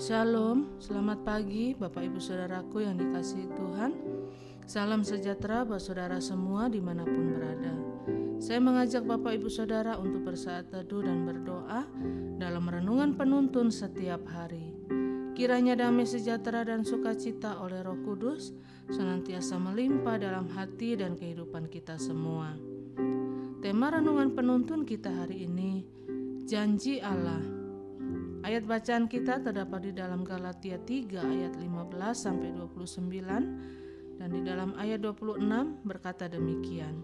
Shalom, selamat pagi Bapak Ibu Saudaraku yang dikasihi Tuhan. Salam sejahtera buat saudara semua di mana pun berada. Saya mengajak Bapak Ibu Saudara untuk bersaat teduh dan berdoa Dalam renungan penuntun setiap hari. Kiranya damai sejahtera dan sukacita oleh roh kudus Senantiasa melimpah dalam hati dan kehidupan kita semua. Tema renungan penuntun kita hari ini Janji Allah Ayat bacaan kita terdapat di dalam Galatia 3 ayat 15 sampai 29 dan di dalam ayat 26 berkata demikian.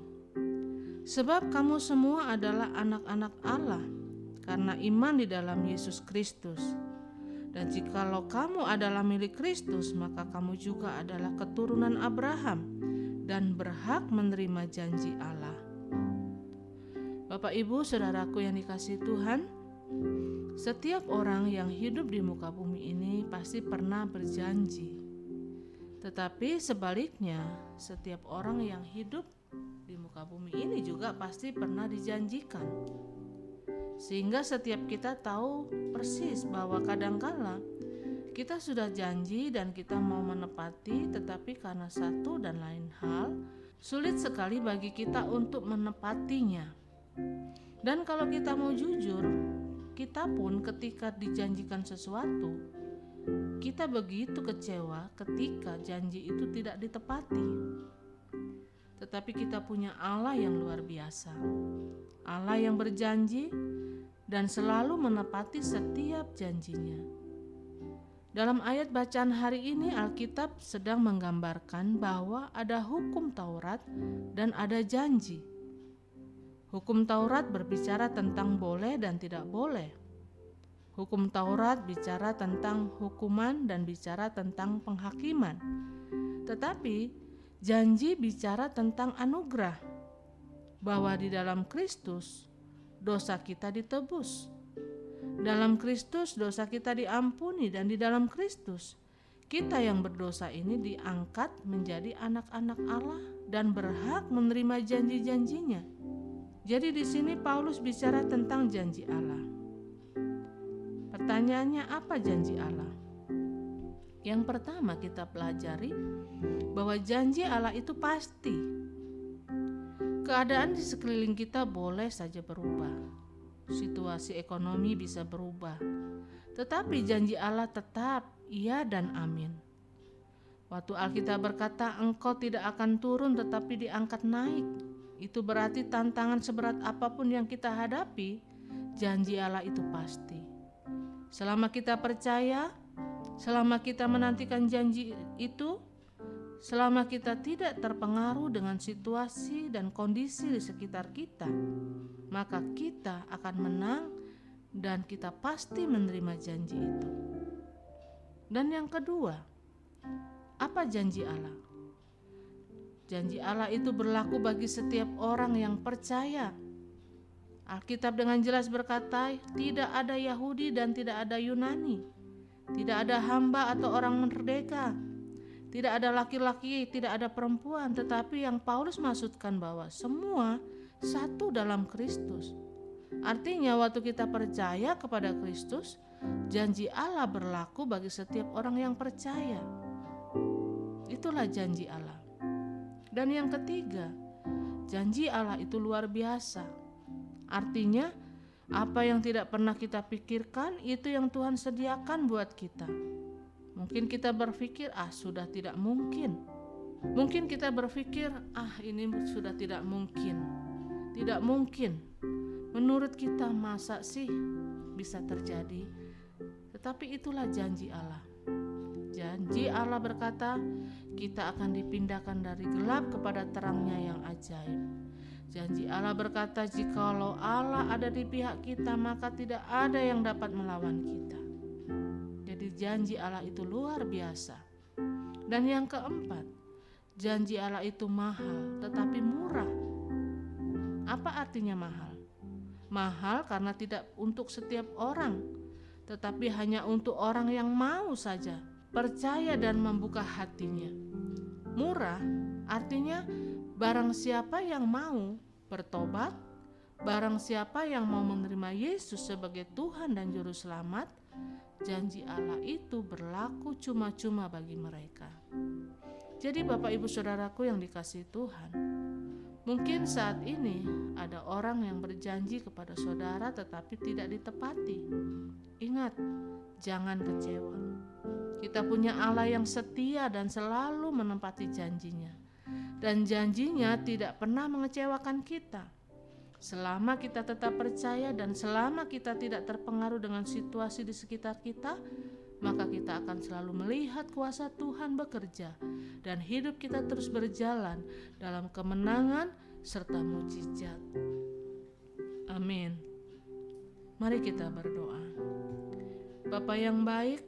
Sebab kamu semua adalah anak-anak Allah karena iman di dalam Yesus Kristus. Dan jikalau kamu adalah milik Kristus, maka kamu juga adalah keturunan Abraham dan berhak menerima janji Allah. Bapak Ibu, saudaraku yang dikasih Tuhan, setiap orang yang hidup di muka bumi ini pasti pernah berjanji. Tetapi sebaliknya, setiap orang yang hidup di muka bumi ini juga pasti pernah dijanjikan. Sehingga setiap kita tahu persis bahwa kadangkala kita sudah janji dan kita mau menepati, tetapi karena satu dan lain hal, sulit sekali bagi kita untuk menepatinya. Dan kalau kita mau jujur, kita pun ketika dijanjikan sesuatu, kita begitu kecewa ketika janji itu tidak ditepati. Tetapi kita punya Allah yang luar biasa. Allah yang berjanji dan selalu menepati setiap janjinya. Dalam ayat bacaan hari ini Alkitab sedang menggambarkan bahwa ada hukum Taurat dan ada janji. Hukum Taurat berbicara tentang boleh dan tidak boleh. Hukum Taurat bicara tentang hukuman dan bicara tentang penghakiman. Tetapi janji bicara tentang anugerah, bahwa di dalam Kristus dosa kita ditebus. Dalam Kristus dosa kita diampuni dan di dalam Kristus kita yang berdosa ini diangkat menjadi anak-anak Allah dan berhak menerima janji-janjinya. Jadi di sini Paulus bicara tentang janji Allah. Pertanyaannya apa janji Allah? Yang pertama kita pelajari bahwa janji Allah itu pasti. Keadaan di sekeliling kita boleh saja berubah. Situasi ekonomi bisa berubah. Tetapi janji Allah tetap iya dan amin. Waktu Alkitab berkata engkau tidak akan turun tetapi diangkat naik itu berarti tantangan seberat apa pun yang kita hadapi, janji Allah itu pasti. Selama kita percaya, selama kita menantikan janji itu, selama kita tidak terpengaruh dengan situasi dan kondisi di sekitar kita, maka kita akan menang dan kita pasti menerima janji itu. Dan yang kedua, apa janji Allah? Janji Allah itu berlaku bagi setiap orang yang percaya. Alkitab dengan jelas berkata, "Tidak ada Yahudi dan tidak ada Yunani, tidak ada hamba atau orang merdeka, tidak ada laki-laki, tidak ada perempuan." Tetapi yang Paulus maksudkan bahwa semua satu dalam Kristus. Artinya, waktu kita percaya kepada Kristus, janji Allah berlaku bagi setiap orang yang percaya. Itulah janji Allah. Dan yang ketiga, janji Allah itu luar biasa. Artinya, apa yang tidak pernah kita pikirkan itu yang Tuhan sediakan buat kita. Mungkin kita berpikir, "Ah, sudah tidak mungkin." Mungkin kita berpikir, "Ah, ini sudah tidak mungkin." Tidak mungkin. Menurut kita, masa sih bisa terjadi? Tetapi itulah janji Allah. Janji Allah berkata, kita akan dipindahkan dari gelap kepada terangnya yang ajaib. Janji Allah berkata, "Jikalau Allah ada di pihak kita, maka tidak ada yang dapat melawan kita." Jadi, janji Allah itu luar biasa. Dan yang keempat, janji Allah itu mahal tetapi murah. Apa artinya mahal? Mahal karena tidak untuk setiap orang, tetapi hanya untuk orang yang mau saja percaya dan membuka hatinya. Murah artinya barang siapa yang mau bertobat, barang siapa yang mau menerima Yesus sebagai Tuhan dan Juru Selamat, janji Allah itu berlaku cuma-cuma bagi mereka. Jadi, Bapak Ibu Saudaraku yang dikasih Tuhan, mungkin saat ini ada orang yang berjanji kepada saudara tetapi tidak ditepati. Ingat, jangan kecewa. Kita punya Allah yang setia dan selalu menempati janjinya. Dan janjinya tidak pernah mengecewakan kita. Selama kita tetap percaya dan selama kita tidak terpengaruh dengan situasi di sekitar kita, maka kita akan selalu melihat kuasa Tuhan bekerja dan hidup kita terus berjalan dalam kemenangan serta mujizat. Amin. Mari kita berdoa. Bapa yang baik,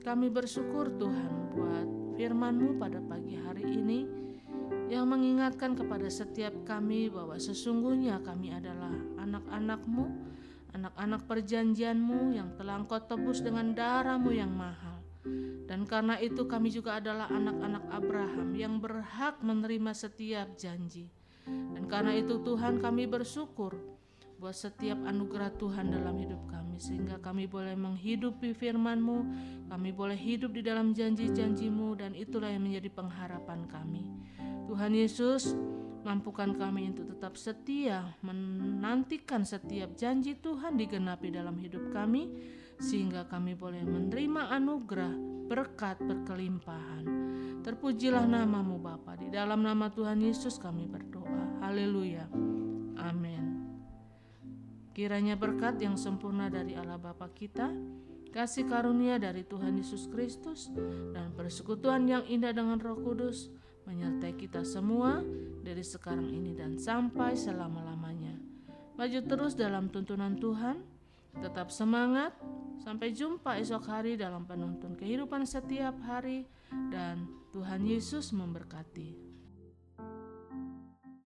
kami bersyukur Tuhan buat firman-Mu pada pagi hari ini yang mengingatkan kepada setiap kami bahwa sesungguhnya kami adalah anak-anak-Mu, anak-anak perjanjian-Mu yang telah Engkau tebus dengan darah-Mu yang mahal. Dan karena itu kami juga adalah anak-anak Abraham yang berhak menerima setiap janji. Dan karena itu Tuhan kami bersyukur buat setiap anugerah Tuhan dalam hidup kami sehingga kami boleh menghidupi firman-Mu, kami boleh hidup di dalam janji-janjimu dan itulah yang menjadi pengharapan kami. Tuhan Yesus, mampukan kami untuk tetap setia menantikan setiap janji Tuhan digenapi dalam hidup kami sehingga kami boleh menerima anugerah berkat berkelimpahan. Terpujilah namamu Bapa. Di dalam nama Tuhan Yesus kami berdoa. Haleluya. Amin. Kiranya berkat yang sempurna dari Allah Bapa kita, kasih karunia dari Tuhan Yesus Kristus, dan persekutuan yang indah dengan Roh Kudus menyertai kita semua dari sekarang ini dan sampai selama-lamanya. Maju terus dalam tuntunan Tuhan, tetap semangat, sampai jumpa esok hari dalam penuntun kehidupan setiap hari dan Tuhan Yesus memberkati.